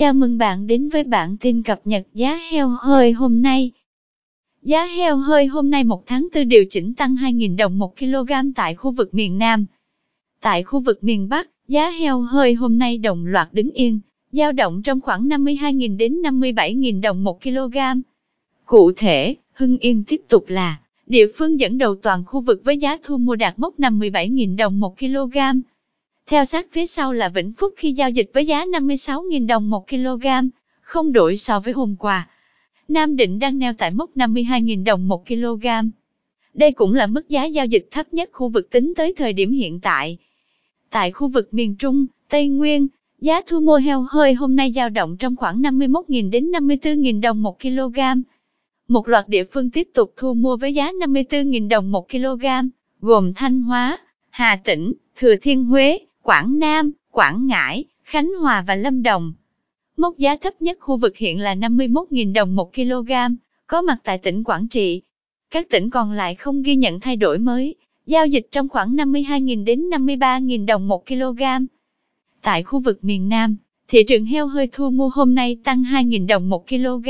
Chào mừng bạn đến với bản tin cập nhật giá heo hơi hôm nay. Giá heo hơi hôm nay 1 tháng 4 điều chỉnh tăng 2.000 đồng 1 kg tại khu vực miền Nam. Tại khu vực miền Bắc, giá heo hơi hôm nay đồng loạt đứng yên, dao động trong khoảng 52.000 đến 57.000 đồng 1 kg. Cụ thể, Hưng Yên tiếp tục là địa phương dẫn đầu toàn khu vực với giá thu mua đạt mốc 57.000 đồng 1 kg. Theo sát phía sau là Vĩnh Phúc khi giao dịch với giá 56.000 đồng 1 kg, không đổi so với hôm qua. Nam Định đang neo tại mốc 52.000 đồng 1 kg. Đây cũng là mức giá giao dịch thấp nhất khu vực tính tới thời điểm hiện tại. Tại khu vực miền Trung, Tây Nguyên, giá thu mua heo hơi hôm nay dao động trong khoảng 51.000 đến 54.000 đồng 1 kg. Một loạt địa phương tiếp tục thu mua với giá 54.000 đồng 1 kg, gồm Thanh Hóa, Hà Tĩnh, Thừa Thiên Huế, Quảng Nam, Quảng Ngãi, Khánh Hòa và Lâm Đồng. Mốc giá thấp nhất khu vực hiện là 51.000 đồng 1 kg, có mặt tại tỉnh Quảng Trị. Các tỉnh còn lại không ghi nhận thay đổi mới, giao dịch trong khoảng 52.000 đến 53.000 đồng 1 kg. Tại khu vực miền Nam, thị trường heo hơi thu mua hôm nay tăng 2.000 đồng 1 kg,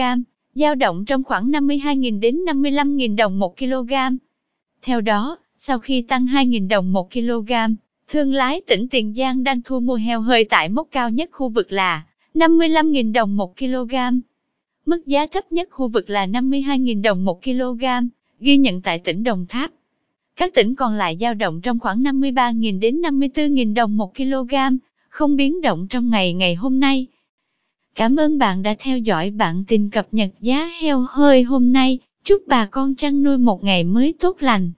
giao động trong khoảng 52.000 đến 55.000 đồng 1 kg. Theo đó, sau khi tăng 2.000 đồng 1 kg, Thương lái tỉnh Tiền Giang đang thu mua heo hơi tại mốc cao nhất khu vực là 55.000 đồng 1 kg. Mức giá thấp nhất khu vực là 52.000 đồng 1 kg, ghi nhận tại tỉnh Đồng Tháp. Các tỉnh còn lại dao động trong khoảng 53.000 đến 54.000 đồng 1 kg, không biến động trong ngày ngày hôm nay. Cảm ơn bạn đã theo dõi bản tin cập nhật giá heo hơi hôm nay. Chúc bà con chăn nuôi một ngày mới tốt lành.